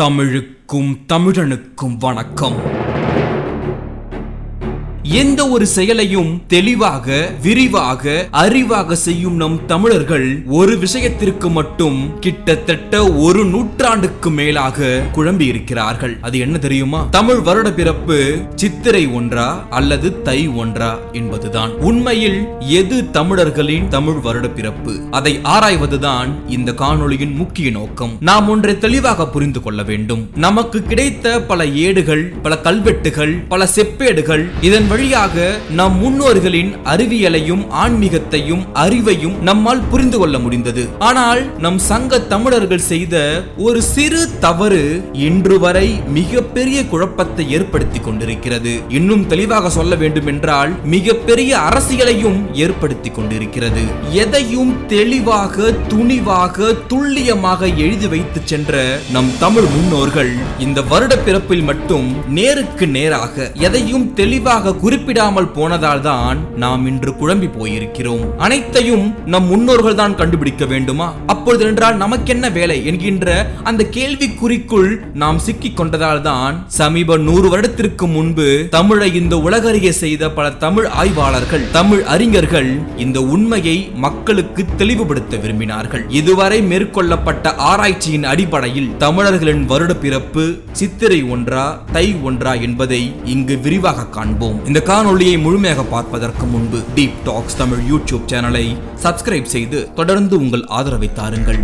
தமிழுக்கும் தமிழனுக்கும் வணக்கம். எந்த ஒரு செயலையும் தெளிவாக விரிவாக அறிவாக செய்யும் நம் தமிழர்கள் ஒரு விஷயத்திற்கு மட்டும் கிட்டத்தட்ட ஒரு நூற்றாண்டுக்கு மேலாக குழம்பி இருக்கிறார்கள் அது என்ன தெரியுமா? தமிழ் வருட பிறப்பு சித்திரை ஒன்றா அல்லது தை ஒன்றா என்பதுதான். உண்மையில் எது தமிழர்களின் தமிழ் வருட பிறப்பு? அதை ஆராய்வதுதான் இந்த காணொளியின் முக்கிய நோக்கம். நாம் ஒன்றை தெளிவாக புரிந்து கொள்ள வேண்டும். நமக்கு கிடைத்த பல ஏடுகள் பல கல்வெட்டுகள் பல செப்பேடுகள் இதன் வழியாக நம் முன்னோர்களின் அறிவியலையும் ஆன்மீகத்தையும் அறிவையும் நம்மால் புரிந்து கொள்ள முடிந்தது. ஆனால் நம் சங்க தமிழர்கள் செய்த ஒரு சிறு தவறு இன்று வரை மிகப்பெரிய குழப்பத்தை ஏற்படுத்தி கொண்டிருக்கிறது. இன்னும் தெளிவாக சொல்ல வேண்டும் என்றால் மிகப்பெரிய அரசியலையும் ஏற்படுத்தி கொண்டிருக்கிறது. எதையும் தெளிவாக துணிவாக துல்லியமாக எழுதி வைத்து சென்ற நம் தமிழ் முன்னோர்கள் இந்த வருட பிறப்பில் மட்டும் நேருக்கு நேராக எதையும் தெளிவாக குறிப்பிடாமல் போனதால் தான் நாம் இன்று குழம்பி போயிருக்கிறோம். அனைத்தையும் நம் முன்னோர்கள் தான் கண்டுபிடிக்க வேண்டுமா? அப்பொழுது என்றால் நமக்கென்ன வேலை என்கின்ற அந்த கேள்விக்குறிக்குள் நாம் சிக்கிக் கொண்டதால் தான் சமீப நூறு வருடத்திற்கு முன்பு தமிழை இந்த உலகறிய செய்த பல தமிழ் ஆய்வாளர்கள் தமிழ் அறிஞர்கள் இந்த உண்மையை மக்களுக்கு தெளிவுபடுத்த விரும்பினார்கள். இதுவரை மேற்கொள்ளப்பட்ட ஆராய்ச்சியின் அடிப்படையில் தமிழர்களின் வருட பிறப்பு சித்திரை ஒன்றா தை ஒன்றா என்பதை இங்கு விரிவாக காண்போம். இந்த இந்த காணொளியை முழுமையாக பார்ப்பதற்கு முன்பு டீப் டாக்ஸ் தமிழ் யூடியூப் சேனலை சப்ஸ்கிரைப் செய்து தொடர்ந்து உங்கள் ஆதரவை தாருங்கள்.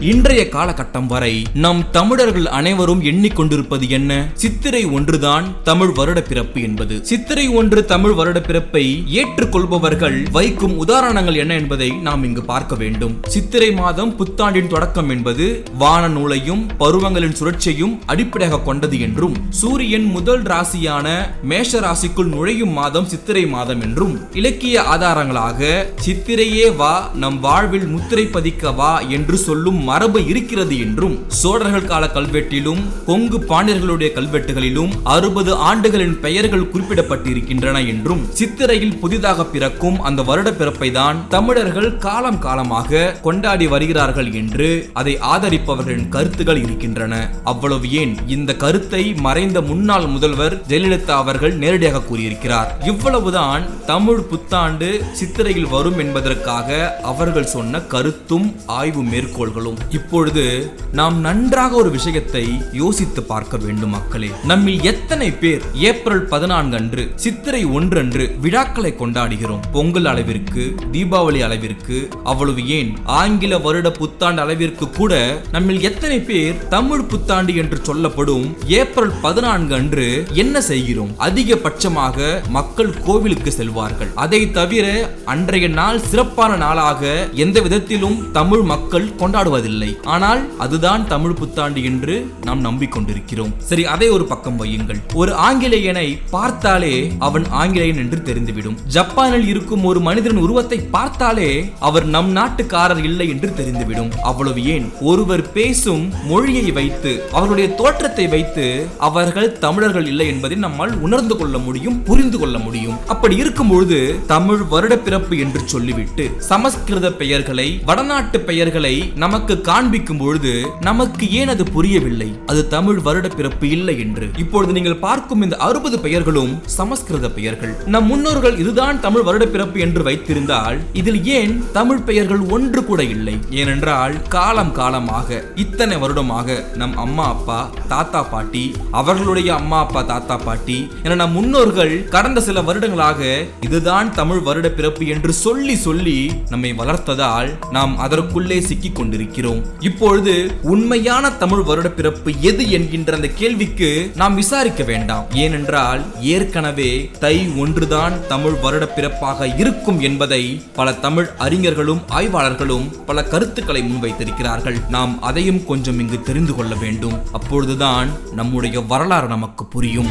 இன்றைய காலகட்டம் வரை நம் தமிழர்கள் அனைவரும் எண்ணிக்கொண்டிருப்பது என்ன? சித்திரை ஒன்றுதான் தமிழ் வருட பிறப்பு என்பது. சித்திரை ஒன்று தமிழ் வருட பிறப்பை ஏற்றுக்கொள்பவர்கள் வைக்கும் உதாரணங்கள் என்ன என்பதை நாம் இங்கு பார்க்க வேண்டும். சித்திரை மாதம் புத்தாண்டின் தொடக்கம் என்பது வான நூலையும் பருவங்களின் சுழற்சியையும் அடிப்படையாக கொண்டது என்றும் சூரியன் முதல் ராசியான மேஷ ராசிக்குள் நுழையும் மாதம் சித்திரை மாதம் என்றும் இலக்கிய ஆதாரங்களாக சித்திரையே வா நம் வாழ்வில் முத்திரை பதிக்க வா என்று சொல்லும் மரபு இருக்கிறது என்றும் சோழர்கள் கால கல்வெட்டிலும் கொங்கு பாண்டியர்களுடைய கல்வெட்டுகளிலும் அறுபது ஆண்டுகளின் பெயர்கள் குறிப்பிடப்பட்டிருக்கின்றன என்றும் சித்திரையில் புதிதாக பிறக்கும் அந்த வருட பிறப்பை தான் தமிழர்கள் காலம் காலமாக கொண்டாடி வருகிறார்கள் என்று அதை ஆதரிப்பவர்களின் கருத்துகள் இருக்கின்றன. அவ்வளவு ஏன்? இந்த கருத்தை மறைந்த முன்னாள் முதல்வர் ஜெயலலிதா அவர்கள் நேரடியாக கூறியிருக்கிறார். இவ்வளவுதான் தமிழ் புத்தாண்டு சித்திரையில் வரும் என்பதற்காக அவர்கள் சொன்ன கருத்தும் ஆய்வு மேற்கோள்களும். இப்பொழுது நாம் நன்றாக ஒரு விஷயத்தை யோசித்து பார்க்க வேண்டும் மக்களே. நம்மில் எத்தனை பேர் ஏப்ரல் பதினான்கு அன்று சித்திரை ஒன்று அன்று விழாக்களை கொண்டாடுகிறோம். பொங்கல் அளவிற்கு தீபாவளி அளவிற்கு அவ்வளவு ஏன்? ஆங்கில வருட புத்தாண்டு அளவிற்கு கூட நம்மில் எத்தனை பேர் தமிழ் புத்தாண்டு என்று சொல்லப்படும் ஏப்ரல் பதினான்கு அன்று என்ன செய்கிறோம்? அதிகபட்சமாக மக்கள் கோவிலுக்கு செல்வார்கள். அதை தவிர அன்றைய நாள் சிறப்பான நாளாக எந்த விதத்திலும் தமிழ் மக்கள் கொண்டாடுவது கொண்டாடுவதில்லை ஆனால் அதுதான் தமிழ் புத்தாண்டு என்று நாம் நம்பிக்கொண்டிருக்கிறோம். சரி அதை ஒரு பக்கம் வையுங்கள். ஒரு ஆங்கிலேயனை பார்த்தாலே அவன் ஆங்கிலேயன் என்று தெரிந்துவிடும். ஜப்பானில் இருக்கும் ஒரு மனிதன் உருவத்தை பார்த்தாலே அவர் நம் நாட்டுக்காரர் இல்லை என்று தெரிந்துவிடும். அவ்வளவு ஏன்? ஒருவர் பேசும் மொழியை வைத்து அவர்களுடைய தோற்றத்தை வைத்து அவர்கள் தமிழர்கள் இல்லை என்பதை நம்மால் உணர்ந்து கொள்ள முடியும் புரிந்து கொள்ள முடியும். அப்படி இருக்கும் பொழுது தமிழ் வருட பிறப்பு என்று சொல்லிவிட்டு சமஸ்கிருத பெயர்களை வடநாட்டு பெயர்களை நமக்கு காண்பிக்கும் பொழுது நமக்கு ஏன் அது புரியவில்லை? அது தமிழ் வருட பிறப்பு இல்லை என்று. இப்பொழுது நீங்கள் பார்க்கும் இந்த அறுபது பெயர்களும் சமஸ்கிருத பெயர்கள். நம் முன்னோர்கள் இதுதான் தமிழ் வருட பிறப்பு என்று வைத்திருந்தால் இதில் ஏன் தமிழ் பெயர்கள் ஒன்று கூட இல்லை? ஏனென்றால் காலம் காலமாக இத்தனை வருடமாக நம் அம்மா அப்பா தாத்தா பாட்டி அவர்களுடைய அம்மா அப்பா தாத்தா பாட்டி என நம் முன்னோர்கள் கடந்த சில வருடங்களாக இதுதான் தமிழ் வருட பிறப்பு என்று சொல்லி சொல்லி நம்மை வளர்த்ததால் நாம் அதற்குள்ளே சிக்கிக் கொண்டிருக்கிறோம். இப்பொழுது உண்மையான தமிழ் வருட பிறப்பு எது என்கின்ற அந்த கேள்விக்கு நாம் விசாரிக்க வேண்டாம். ஏனென்றால் ஏற்கனவே தை ஒன்றுதான் தமிழ் வருட பிறப்பாக இருக்கும் என்பதை பல தமிழ் அறிஞர்களும் ஆய்வாளர்களும் பல கருத்துக்களை முன்வைத்திருக்கிறார்கள். நாம் அதையும் கொஞ்சம் இங்கு தெரிந்து கொள்ள வேண்டும். அப்பொழுதுதான் நம்முடைய வரலாறு நமக்கு புரியும்.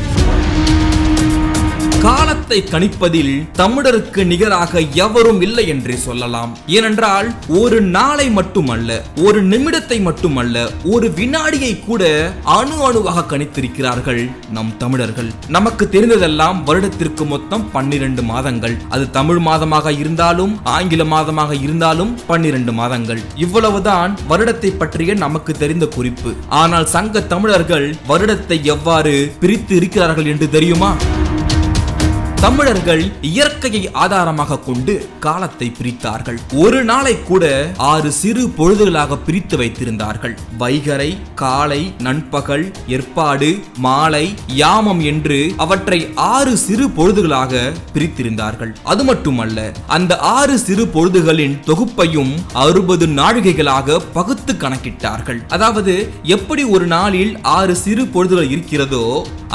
காலத்தை கணிப்பதில் தமிழருக்கு நிகராக எவரும் இல்லை என்றே சொல்லலாம். ஏனென்றால் ஒரு நாளை மட்டுமல்ல ஒரு நிமிடத்தை மட்டுமல்ல ஒரு வினாடியை கூட அணு அணுவாக கணித்திருக்கிறார்கள் நம் தமிழர்கள். நமக்கு தெரிந்ததெல்லாம் வருடத்திற்கு மொத்தம் பன்னிரண்டு மாதங்கள். அது தமிழ் மாதமாக இருந்தாலும் ஆங்கில மாதமாக இருந்தாலும் பன்னிரண்டு மாதங்கள். இவ்வளவுதான் வருடத்தை பற்றிய நமக்கு தெரிந்த குறிப்பு. ஆனால் சங்க தமிழர்கள் வருடத்தை எவ்வாறு பிரித்து இருக்கிறார்கள் என்று தெரியுமா? தமிழர்கள் இயற்கையை ஆதாரமாக கொண்டு காலத்தை பிரித்தார்கள். ஒரு நாளை கூட ஆறு சிறு பொழுதுகளாக பிரித்து வைத்திருந்தார்கள். வைகரை காலை நண்பகல் ஏற்பாடு மாலை யாமம் என்று அவற்றை ஆறு சிறு பொழுதுகளாக பிரித்திருந்தார்கள். அது மட்டுமல்ல அந்த ஆறு சிறு பொழுதுகளின் தொகுப்பையும் அறுபது நாழிகைகளாக பகு பார்த்து கணக்கிட்டார்கள். அதாவது எப்படி ஒரு நாளில் ஆறு சிறு பொழுதுகள் இருக்கிறதோ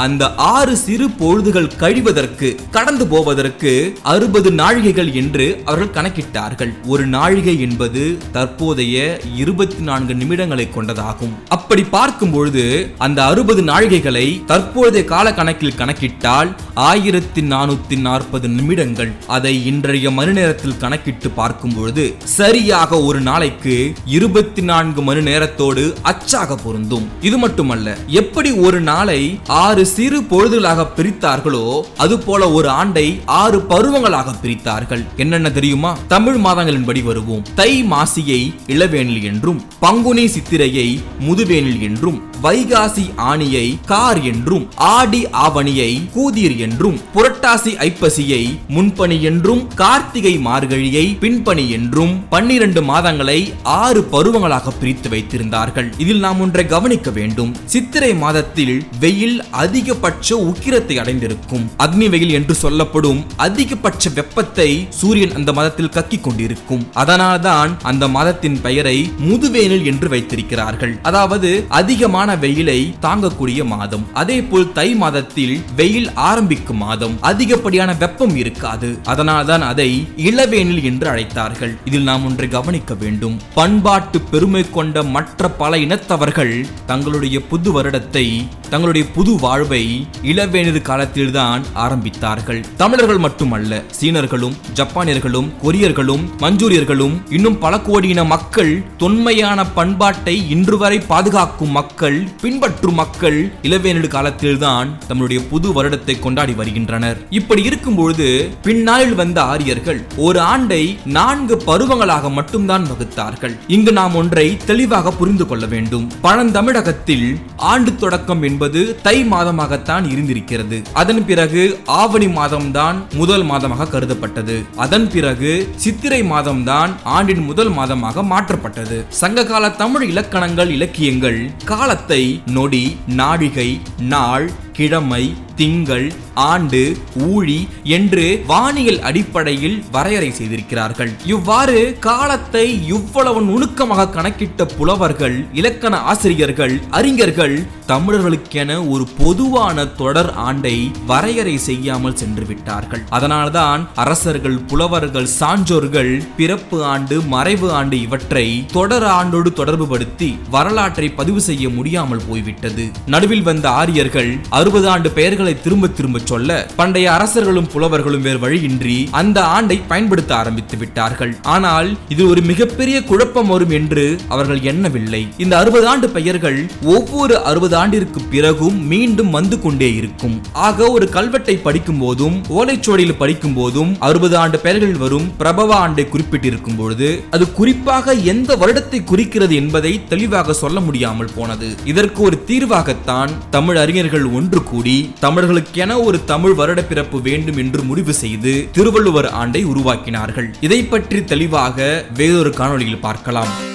அந்த ஆறு சிறு பொழுதுகள் கழிவதற்கு கடந்து போவதற்கு அறுபது நாழிகைகள் என்று அவர்கள் கணக்கிட்டார்கள். ஒரு நாழிகை என்பது தற்போதைய இருபத்தி நான்கு நிமிடங்களை கொண்டதாகும். அப்படி பார்க்கும் பொழுது அந்த அறுபது நாழிகைகளை தற்போதைய கால கணக்கில் கணக்கிட்டால் ஆயிரத்தி நானூத்தி நாற்பது நிமிடங்கள். அதை இன்றைய மணி நேரத்தில் கணக்கிட்டு பார்க்கும் பொழுது சரியாக ஒரு நாளைக்கு இருபத்தி நான்கு மணி நேரத்தோடு அச்சாக பொருந்தும். இது மட்டுமல்ல எப்படி ஒரு நாளை ஆறு சிறு பொழுதுகளாக பிரித்தார்களோ அது போல ஒரு ஆண்டை ஆறு பருவங்களாக பிரித்தார்கள். என்னென்ன தெரியுமா? தமிழ் மாதங்களின்படி வருவோம். தை மாசியை இளவேனில் என்றும் பங்குனி சித்திரையை முதுவேனில் என்றும் வைகாசி ஆணியை கார் என்றும் ஆடி ஆவணியை கூதிர் என்றும் புரட்டாசி ஐப்பசியை முன்பணி என்றும் கார்த்திகை மார்கழியை பின்பணி என்றும் பன்னிரண்டு மாதங்களை ஆறு பருவங்களாக பிரித்து வைத்திருந்தார்கள். இதில் நாம் ஒன்றை கவனிக்க வேண்டும். சித்திரை மாதத்தில் வெயில் அதிகபட்ச உக்கிரத்தை அடைந்திருக்கும். அக்னி வெயில் என்று சொல்லப்படும் அதிகபட்ச வெப்பத்தை சூரியன் அந்த மாதத்தில் கக்கிக் கொண்டிருக்கும். அதனால்தான் அந்த மாதத்தின் பெயரை முதுவேனில் என்று வைத்திருக்கிறார்கள். அதாவது அதிகமான வெயிலை தாங்கக்கூடிய மாதம். அதே போல் தை மாதத்தில் வெயில் ஆரம்பிக்கும் மாதம். அதிகப்படியான வெப்பம் இருக்காது. அதனால்தான் அதை இளவேனில் என்று அழைத்தார்கள். இதில் நாம் ஒன்றை கவனிக்க வேண்டும். பண்பாட்டு பெருமை கொண்ட மற்ற பல இனத்தவர்கள் தங்களுடைய புது வருடத்தை தங்களுடைய புது வாழ்வை இளவேனிறு காலத்தில்தான் ஆரம்பித்தார்கள். தமிழர்கள் மட்டுமல்ல சீனர்களும் ஜப்பானியர்களும் கொரியர்களும் மஞ்சூரியர்களும் இன்னும் பல கோடியின மக்கள் தொன்மையான பண்பாட்டை இன்று வரை பாதுகாக்கும் மக்கள் பின்பற்றும் மக்கள் இளவேனிடு காலத்தில்தான் தம்முடைய புது வருடத்தை கொண்டாடி வருகின்றனர். இப்படி இருக்கும் பொழுது பின்னாளில் வந்த ஆரியர்கள் ஒரு ஆண்டை நான்கு பருவங்களாக மட்டும்தான் வகுத்தார்கள். இங்கு நாம் ஒன்றை தெளிவாக புரிந்து கொள்ள வேண்டும். பழந்தமிழகத்தில் ஆண்டு தொடக்கம் என்பது தை மாதமாகத்தான் இருந்திருக்கிறது. அதன் பிறகு ஆவணி மாதம்தான் முதல் மாதமாக கருதப்பட்டது. அதன் பிறகு சித்திரை மாதம்தான் ஆண்டின் முதல் மாதமாக மாற்றப்பட்டது. சங்ககால தமிழ் இலக்கணங்கள் இலக்கியங்கள் காலத்தை நொடி நாழிகை நாள் கிழமை திங்கள் ஆண்டு ஊழி என்று வானியல் அடிப்படையில் வரையறை செய்திருக்கிறார்கள். இவ்வாறு காலத்தை இவ்வளவு நுணுக்கமாக கணக்கிட்ட புலவர்கள் இலக்கண ஆசிரியர்கள் அறிஞர்கள் தமிழர்களுக்கென ஒரு பொதுவான தொடர் ஆண்டை வரையறை செய்யாமல் சென்று விட்டார்கள். அதனால்தான் அரசர்கள் புலவர்கள் சான்றோர்கள் பிறப்பு ஆண்டு மறைவு ஆண்டு இவற்றை தொடர் ஆண்டோடு தொடர்புபடுத்தி வரலாற்றை பதிவு செய்ய முடியாமல் போய்விட்டது. நடுவில் வந்த ஆரியர்கள் அறுபது ஆண்டு பெயர்களை திரும்ப திரும்ப சொல்ல பண்டைய அரசர்களும் புலவர்களும் வேறு வழியின்றி அந்த ஆண்டை பயன்படுத்த ஆரம்பித்து விட்டார்கள். ஆனால் இது ஒரு மிகப்பெரிய குழப்பம் வரும் என்று அவர்கள் எண்ணவில்லை. இந்த அறுபது ஆண்டு பெயர்கள் ஒவ்வொரு அறுபது ஆண்டிற்கு பிறகும் மீண்டும் வந்து கொண்டே இருக்கும். ஆக ஒரு கல்வெட்டை படிக்கும் போதும் ஓலைச்சுவடியில் படிக்கும் போதும் அறுபது ஆண்டு பெயர்கள் வரும் பிரபவ ஆண்டை குறிப்பிட்டிருக்கும் பொழுது அது குறிப்பாக எந்த வருடத்தை குறிக்கிறது என்பதை தெளிவாக சொல்ல முடியாமல் போனது. இதற்கு ஒரு தீர்வாகத்தான் தமிழ் அறிஞர்கள் ஒன்று கூடி தமிழர்களுக்கென ஒரு தமிழ் வருட பிறப்பு வேண்டும் என்று முடிவு செய்து திருவள்ளுவர் ஆண்டை உருவாக்கினார்கள். இதை பற்றி தெளிவாக வேறொரு காணொலியில் பார்க்கலாம்.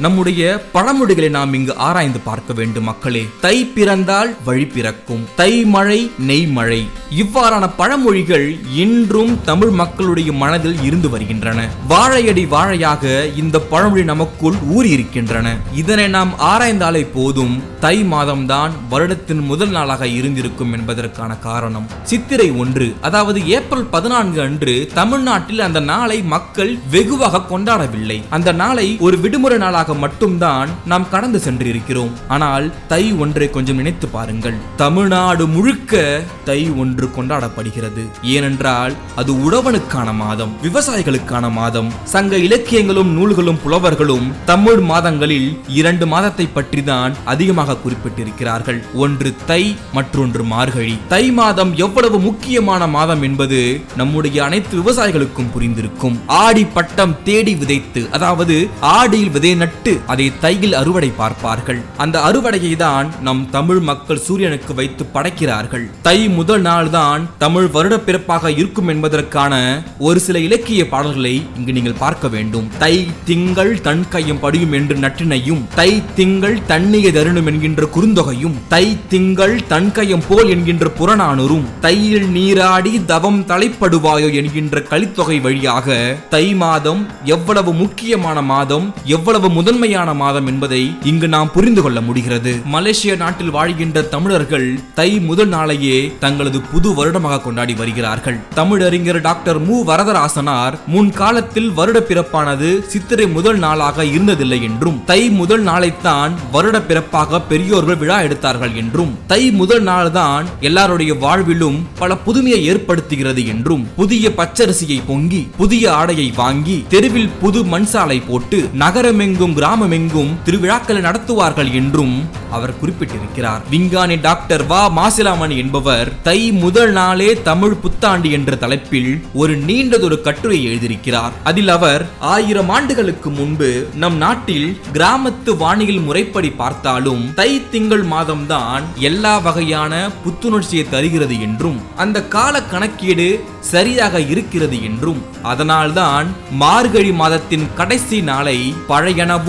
நம்முடைய பழமொழிகளை நாம் இங்கு ஆராய்ந்து பார்க்க வேண்டும் மக்களே. தை பிறந்தால் வழி பிறக்கும். தை மழை நெய் மழை. இவ்வாறான பழமொழிகள் இன்றும் தமிழ் மக்களுடைய மனதில் இருந்து வருகின்றன. வாழையடி வாழையாக இந்த பழமொழி நமக்குள் ஊறி இருக்கின்றன இதனை நாம் ஆராய்ந்தாலே போதும் தை மாதம்தான் வருடத்தின் முதல் நாளாக இருந்திருக்கும் என்பதற்கான காரணம். சித்திரை ஒன்று அதாவது ஏப்ரல் பதினான்கு அன்று தமிழ்நாட்டில் அந்த நாளை மக்கள் வெகுவாக கொண்டாடவில்லை. அந்த நாளை ஒரு விடுமுறை நாளாக வழியாக மட்டும்தான் நாம் கடந்து சென்றிருக்கிறோம். ஆனால் தை ஒன்றை கொஞ்சம் நினைத்து பாருங்கள். தமிழ்நாடு முழுக்க தை ஒன்று கொண்டாடப்படுகிறது. ஏனென்றால் அது உழவனுக்கான மாதம் விவசாயிகளுக்கான மாதம். சங்க இலக்கியங்களும் நூல்களும் புலவர்களும் தமிழ் மாதங்களில் இரண்டு மாதத்தை பற்றி தான் அதிகமாக குறிப்பிட்டிருக்கிறார்கள். ஒன்று தை மற்றொன்று மார்கழி. தை மாதம் எவ்வளவு முக்கியமான மாதம் என்பது நம்முடைய அனைத்து விவசாயிகளுக்கும் புரிந்திருக்கும். ஆடி பட்டம் தேடி விதைத்து அதாவது ஆடியில் விதை நட்டு அதை தையில் அறுவடை பார்ப்பார்கள். அந்த அறுவடையை தான் நம் தமிழ் மக்கள் சூரியனுக்கு வைத்து படைக்கிறார்கள். தை முதல் நாள் தான் தமிழ் வருட பிறப்பாக இருக்கும் என்பதற்கான ஒரு சில இலக்கிய பாடல்களை இங்கு நீங்கள் பார்க்க வேண்டும். தை திங்கள் தன் கையும் படியும் என்று நற்றினையும் தை திங்கள் தண்ணியை தருணும் என்கின்ற குறுந்தொகையும் தை திங்கள் தன் கையம் போல் என்கின்ற புறநானூரும் தையில் நீராடி தவம் தலைப்படுவாயோ என்கின்ற கலித்தொகை வழியாக தை மாதம் எவ்வளவு முக்கியமான மாதம் எவ்வளவு முதன்மையான மாதம் என்பதை இங்கு நாம் புரிந்து கொள்ள முடிகிறது. மலேசிய நாட்டில் வாழ்கின்ற தமிழர்கள் தை முதல் நாளையே தங்களது புது வருடமாக கொண்டாடி வருகிறார்கள். தமிழறிஞர் டாக்டர் மு. வரதராசனார் முன் காலத்தில் வருட பிறப்பானது சித்திரை முதல் நாளாக இருந்ததில்லை என்றும் தை முதல் நாளைத்தான் வருட பிறப்பாக பெரியோர்கள் விழா எடுத்தார்கள் என்றும் தை முதல் நாள்தான் எல்லாருடைய வாழ்விலும் பல புதுமையை ஏற்படுத்துகிறது என்றும் புதிய பச்சரிசியை பொங்கி புதிய ஆடையை வாங்கி தெருவில் புது மண்சாலை போட்டு நகரமெங்கும் கிராமமெங்கும் திருவிழாக்களை நடத்துவார்கள் என்றும் அவர் குறிப்பிட்டிருக்கிறார். விஞ்ஞானி டாக்டர் வா. மாசிலாமணி என்பவர் தை முதல் நாளே தமிழ் புத்தாண்டு என்ற தலைப்பில் ஒரு நீண்டதொரு கட்டுரை எழுதியிருக்கிறார். அதில் அவர் ஆயிரம் ஆண்டுகளுக்கு முன்பு நம் நாட்டில் கிராமத்து வானியல் முறைப்படி பார்த்தாலும் தை திங்கள் மாதம்தான் எல்லா வகையான புத்துணர்ச்சியை தருகிறது என்றும் அந்த கால கணக்கீடு சரியாக இருக்கிறது என்றும் அதனால்தான் மார்கழி மாதத்தின் கடைசி நாளை பழையனவும்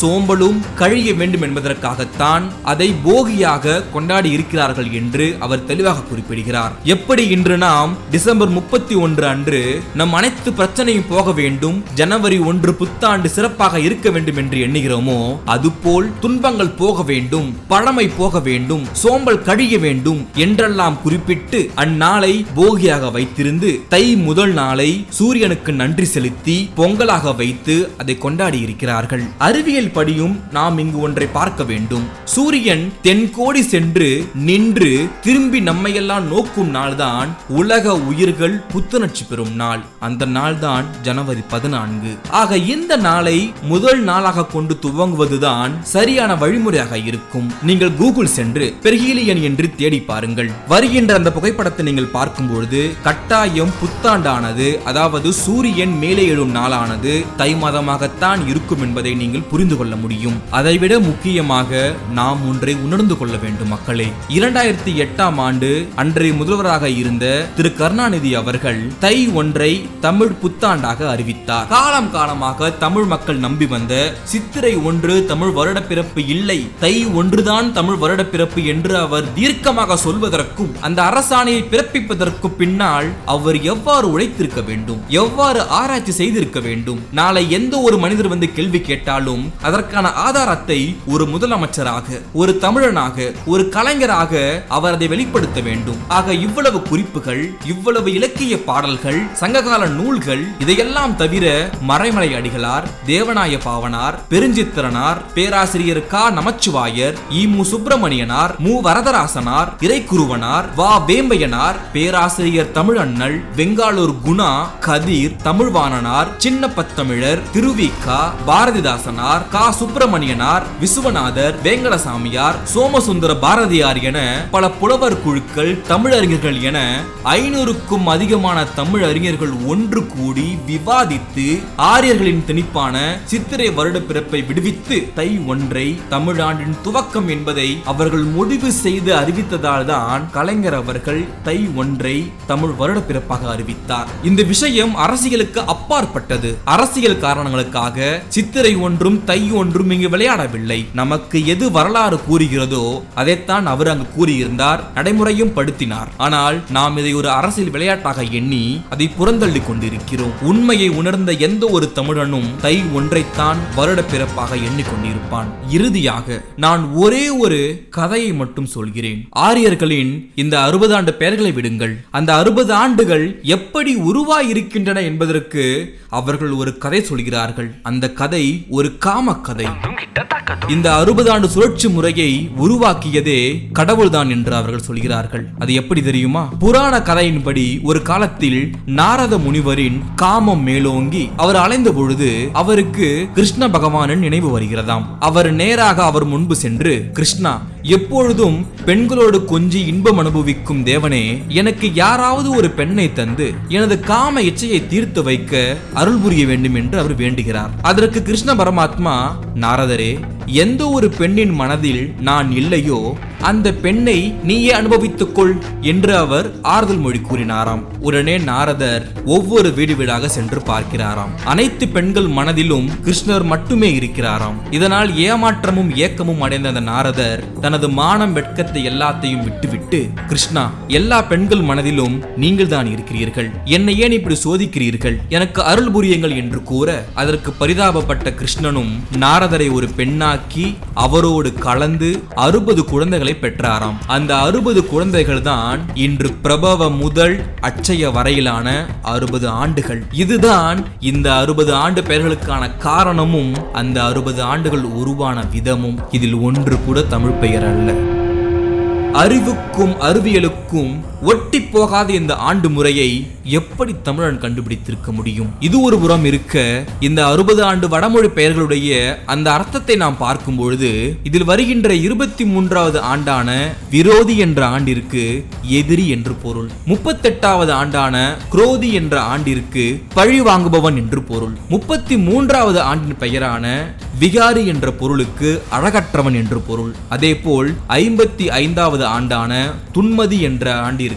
சோம்பலும் கழிய வேண்டும் என்பதற்காகத்தான் அதை போகியாக கொண்டாடி இருக்கிறார்கள் என்று அவர் தெளிவாக குறிப்பிடுகிறார். எப்படி இன்று நாம் டிசம்பர் முப்பத்தி ஒன்று அன்று நம் அனைத்து பிரச்சனையும் போக வேண்டும் ஜனவரி ஒன்று புத்தாண்டு சிறப்பாக இருக்க வேண்டும் என்று எண்ணுகிறோமோ அதுபோல் துன்பங்கள் போக வேண்டும் பழமை போக வேண்டும் சோம்பல் கழிய வேண்டும் என்றெல்லாம் குறிப்பிட்டு அந்நாளை போகியாக வைத்திருந்து தை முதல் நாளை சூரியனுக்கு நன்றி செலுத்தி பொங்கலாக வைத்து அதை கொண்டாடி இருக்கிறார்கள். அறிவியல் படியும் நாம் இங்கு ஒன்றை பார்க்க வேண்டும். சூரியன் தென்கோடி சென்று நின்று திரும்பி நம்மையெல்லாம் நோக்கும் நாள்தான் உலக உயிர்கள் புத்துணர்ச்சி பெறும் நாள். அந்த நாள்தான் ஜனவரி பதினான்கு. ஆக இந்த நாளை முதல் நாளாக கொண்டு துவங்குவதுதான் சரியான வழிமுறையாக இருக்கும். நீங்கள் கூகுள் சென்று பெர்ஹீலியன் என்று தேடி பாருங்கள். வருகின்ற அந்த புகைப்படத்தை நீங்கள் பார்க்கும் பொழுது கட்டாயம் புத்தாண்டானது அதாவது சூரியன் மேலே எழும் நாளானது தை மாதமாகத்தான் இருக்கும் என்பதை நீங்கள் புரிந்து கொள்ள முடியும். அதைவிட முக்கியமாக நாம் ஒன்றை உணர்ந்து கொள்ள வேண்டும் மக்களே. இரண்டாயிரத்தி எட்டாம் ஆண்டு அன்றைய முதல்வராக இருந்த திரு. கருணாநிதி அவர்கள் தை ஒன்றை தமிழ் புத்தாண்டாக அறிவித்தார். காலம் காலமாக தமிழ் மக்கள் நம்பி வந்த சித்திரை ஒன்று தமிழ் வருடப்பிறப்பு இல்லை. தை ஒன்றுதான் தமிழ் வருடப்பிறப்பு என்று அவர் தீர்க்கமாக சொல்வதற்கும் அந்த அரசாணையை பிறப்பிப்பதற்கு பின்னால் அவர் எவ்வாறு உழைத்திருக்க வேண்டும்? எவ்வாறு ஆராய்ச்சி செய்திருக்க வேண்டும்? நாளை எந்த ஒரு மனிதர் வந்து கேள்வி கேட்டாலும் அதற்கான ஆதாரத்தை ஒரு முதலமைச்சராக ஒரு தமிழனாக ஒரு கலைஞராக அவர் அதை வெளிப்படுத்த வேண்டும். ஆக இவ்வளவு குறிப்புகள் இவ்வளவு இலக்கிய பாடல்கள் சங்ககால நூல்கள் இதையெல்லாம் தவிர மறைமலை அடிகளார் தேவநாய பாவனார் பெருஞ்சித்திரனார் பேராசிரியர் கா. நமச்சிவாயர் இ. மு. சுப்பிரமணியனார் மு. வரதராசனார் இறைக்குருவனார் வா. வேம்பையனார் பேராசிரியர் தமிழண்ணல் வெங்காளூர் குணா கதிர் தமிழ்வாணனார் சின்னப்பத்தமிழர் திருவிக்கா பாரதிதாசன் பாரதிதாசனார் கா. சுப்பிரமணியனார் விசுவநாதர் வேங்கடசாமியார் சோமசுந்தர பாரதியார் என பல புலவர் குழுக்கள் தமிழறிஞர்கள் என ஐநூறுக்கும் அதிகமான தமிழ் அறிஞர்கள் ஒன்று கூடி விவாதித்து ஆரியர்களின் திணிப்பான சித்திரை வருட பிறப்பை விடுவித்து தை ஒன்றை தமிழாண்டின் துவக்கம் என்பதை அவர்கள் முடிவு செய்து அறிவித்ததால் தான் கலைஞர் அவர்கள் தை ஒன்றை தமிழ் வருட பிறப்பாக அறிவித்தார். இந்த விஷயம் அரசியலுக்கு அப்பாற்பட்டது. அரசியல் காரணங்களுக்காக சித்திரை ஒன்று ஒன்றும் தை ஒன்றும் இங்கு விளையாடவில்லை. நமக்கு எது வரலாறு கூறுகிறதோ அதைத்தான் அவர் அங்கு கூறியிருந்தார் நடைமுறையும் படுத்தினார். ஆனால் நாம் இதை ஒரு அரசியல் விளையாட்டாக எண்ணி அதை புறந்தள்ளி கொண்டிருக்கிறோம். உண்மையை உணர்ந்த எந்த ஒரு தமிழனும் தை ஒன்றைத்தான் வருட பிறப்பாக எண்ணிக்கொண்டிருப்பான் இறுதியாக நான் ஒரே ஒரு கதையை மட்டும் சொல்கிறேன். ஆரியர்களின் இந்த அறுபது ஆண்டு பெயர்களை விடுங்கள். அந்த அறுபது ஆண்டுகள் எப்படி உருவாயிருக்கின்றன என்பதற்கு அவர்கள் ஒரு கதை சொல்கிறார்கள். அந்த கதை ஒரு காம கதை இந்த அறுபது ஆண்டு சுழற்சி முறையை உருவாக்கியதே கடவுள்தான் என்று அவர்கள் சொல்கிறார்கள். அது எப்படி தெரியுமா? புராண கதையின்படி ஒரு காலத்தில் நாரத முனிவரின் காமம் மேலோங்கி அவர் அலைந்த பொழுது அவருக்கு கிருஷ்ண பகவானின் நினைவு வருகிறதாம். அவர் நேராக அவர் முன்பு சென்று கிருஷ்ணா எப்பொழுதும் பெண்களோடு கொஞ்சி இன்பம் அனுபவிக்கும் தேவனே எனக்கு யாராவது ஒரு பெண்ணை தந்து எனது காம இச்சையை தீர்த்து வைக்க அருள் புரிய வேண்டும் என்று அவர் வேண்டுகிறார். அதற்கு கிருஷ்ண பரமாத்மா நாரதரே எந்த ஒரு பெண்ணின் மனதில் நான் இல்லையோ அந்த பெண்ணை நீயே அனுபவித்துக் கொள் என்று அவர் ஆறுதல் மொழி கூறினாராம். உடனே நாரதர் ஒவ்வொரு வீடு வீடாக சென்று பார்க்கிறாராம். அனைத்து பெண்கள் மனதிலும் கிருஷ்ணர் மட்டுமே இருக்கிறாராம். இதனால் ஏமாற்றமும் ஏக்கமும் அடைந்த அந்த நாரதர் தனது மானம் வெட்கத்தை எல்லாத்தையும் விட்டுவிட்டு கிருஷ்ணா எல்லா பெண்கள் மனதிலும் நீங்கள் தான் இருக்கிறீர்கள். என்னை ஏன் இப்படி சோதிக்கிறீர்கள்? எனக்கு அருள் புரியுங்கள் என்று கூற அதற்கு பரிதாபப்பட்ட கிருஷ்ணனும் நாரதரை ஒரு பெண்ணாக்கி அவரோடு கலந்து அறுபது குழந்தைகளை பெற்றாராம் அந்த அறுபது குழந்தைகள் தான் இன்று பிரபவ முதல் அச்சய வரையிலான அறுபது ஆண்டுகள். இதுதான் இந்த அறுபது ஆண்டு பெயர்களுக்கான காரணமும் அந்த அறுபது ஆண்டுகள் உருவான விதமும். இதில் ஒன்று கூட தமிழ் பெயர் அல்ல. அறிவுக்கும் அறிவியலுக்கும் ஒட்டி போகாத இந்த ஆண்டு முறையை எப்படி தமிழன் கண்டுபிடித்திருக்க முடியும்? இது ஒரு புறம் இருக்க இந்த அறுபது ஆண்டு வடமொழி பெயர்களுடைய அந்த அர்த்தத்தை நாம் பார்க்கும் பொழுது இதில் வருகின்ற இருபத்தி மூன்றாவது ஆண்டான விரோதி என்ற ஆண்டிற்கு எதிரி என்று பொருள். முப்பத்தெட்டாவது ஆண்டான குரோதி என்ற ஆண்டிற்கு பழி வாங்குபவன் என்று பொருள். முப்பத்தி மூன்றாவது ஆண்டின் பெயரான விகாரி என்ற பொருளுக்கு அழகற்றவன் என்று பொருள். அதேபோல் ஐம்பத்தி ஐந்தாவது ஆண்டான துன்மதி என்ற ஆண்டிற்கு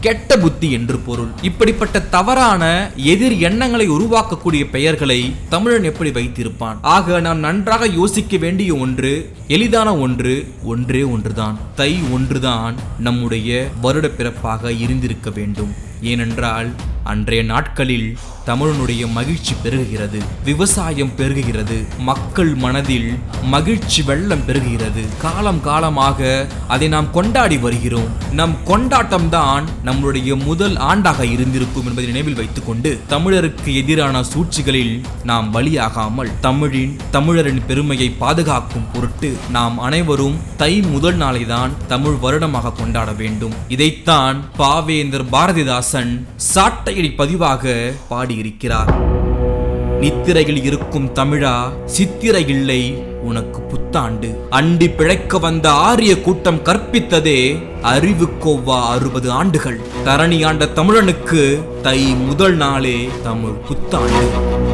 கெட்ட புத்தி என்று பொருள். இப்படிப்பட்ட தவறான எதிர் எண்ணங்களை உருவாக்கக்கூடிய பெயர்களை தமிழன் எப்படி வைத்திருப்பான்? ஆக நாம் நன்றாக யோசிக்க வேண்டிய ஒன்று எளிதான ஒன்று ஒன்றே ஒன்றுதான். தை ஒன்றுதான் நம்முடைய வருட பிறப்பாக இருந்திருக்க வேண்டும். ஏனென்றால் அன்றைய நாட்களில் தமிழனுடைய மகிழ்ச்சி பெருகுகிறது விவசாயம் பெருகுகிறது மக்கள் மனதில் மகிழ்ச்சி வெள்ளம் பெருகுகிறது. காலம் காலமாக அதை நாம் கொண்டாடி வருகிறோம். நம் கொண்டாட்டம் தான் நம்முடைய முதல் ஆண்டாக இருந்திருக்கும் என்பதை நினைவில் வைத்துக்கொண்டு தமிழருக்கு எதிரான சூழ்ச்சிகளில் நாம் பலியாகாமல் தமிழின் தமிழரின் பெருமையை பாதுகாக்கும் பொருட்டு நாம் அனைவரும் தை முதல் நாளை தான் தமிழ் வருடமாக கொண்டாட வேண்டும். இதைத்தான் பாவேந்தர் பாரதிதாசன் சாட்டை இசையடி பதிவாக பாடியிருக்கிறார். நித்திரையில் இருக்கும் தமிழா சித்திரை இல்லை உனக்கு புத்தாண்டு. அண்டி பிழைக்க வந்த ஆரிய கூட்டம் கற்பித்ததே அறிவு கோவா அறுபது ஆண்டுகள். தரணி ஆண்ட தமிழனுக்கு தை முதல் நாளே தமிழ் புத்தாண்டு.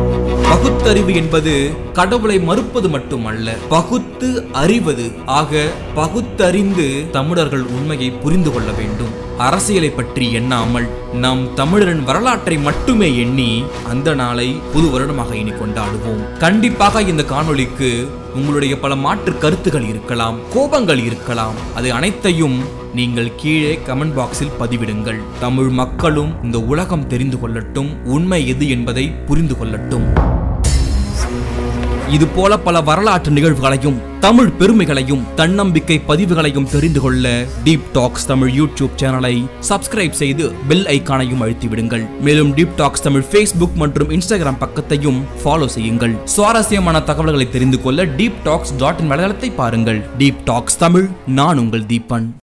பகுத்தறிவு என்பது கடவுளை மறுப்பது மட்டுமல்ல பகுத்து அறிவது. ஆக பகுத்தறிந்து தமிழர்கள் உண்மையை புரிந்து கொள்ள வேண்டும். அரசியலை பற்றி எண்ணாமல் நம் தமிழரின் வரலாற்றை மட்டுமே எண்ணி அந்த நாளை புது வருடமாக இனி கொண்டாடுவோம். கண்டிப்பாக இந்த காணொளிக்கு உங்களுடைய பல மாற்று கருத்துகள் இருக்கலாம் கோபங்கள் இருக்கலாம். அது அனைத்தையும் நீங்கள் கீழே கமெண்ட் பாக்ஸில் பதிவிடுங்கள். தமிழ் மக்களும் இந்த உலகம் தெரிந்து கொள்ளட்டும் உண்மை எது என்பதை புரிந்து கொள்ளட்டும். இது போல பல வரலாற்று நிகழ்வுகளையும் தமிழ் பெருமைகளையும் தன்னம்பிக்கை பதிவுகளையும் தெரிந்து கொள்ள டீப் டாக்ஸ் தமிழ் யூடியூப் சேனலை சப்ஸ்கிரைப் செய்து பெல் ஐக்கானையும் அழுத்தி விடுங்கள். மேலும் டீப் டாக்ஸ் தமிழ் ஃபேஸ்புக் மற்றும் இன்ஸ்டாகிராம் பக்கத்தையும் ஃபாலோ செய்யுங்கள். சுவாரஸ்யமான தகவல்களை தெரிந்து கொள்ள டீப் டாக்ஸ் டாட் இன் வலைதளத்தை பாருங்கள். டீப் டாக்ஸ் தமிழ் நான் உங்கள் தீபன்.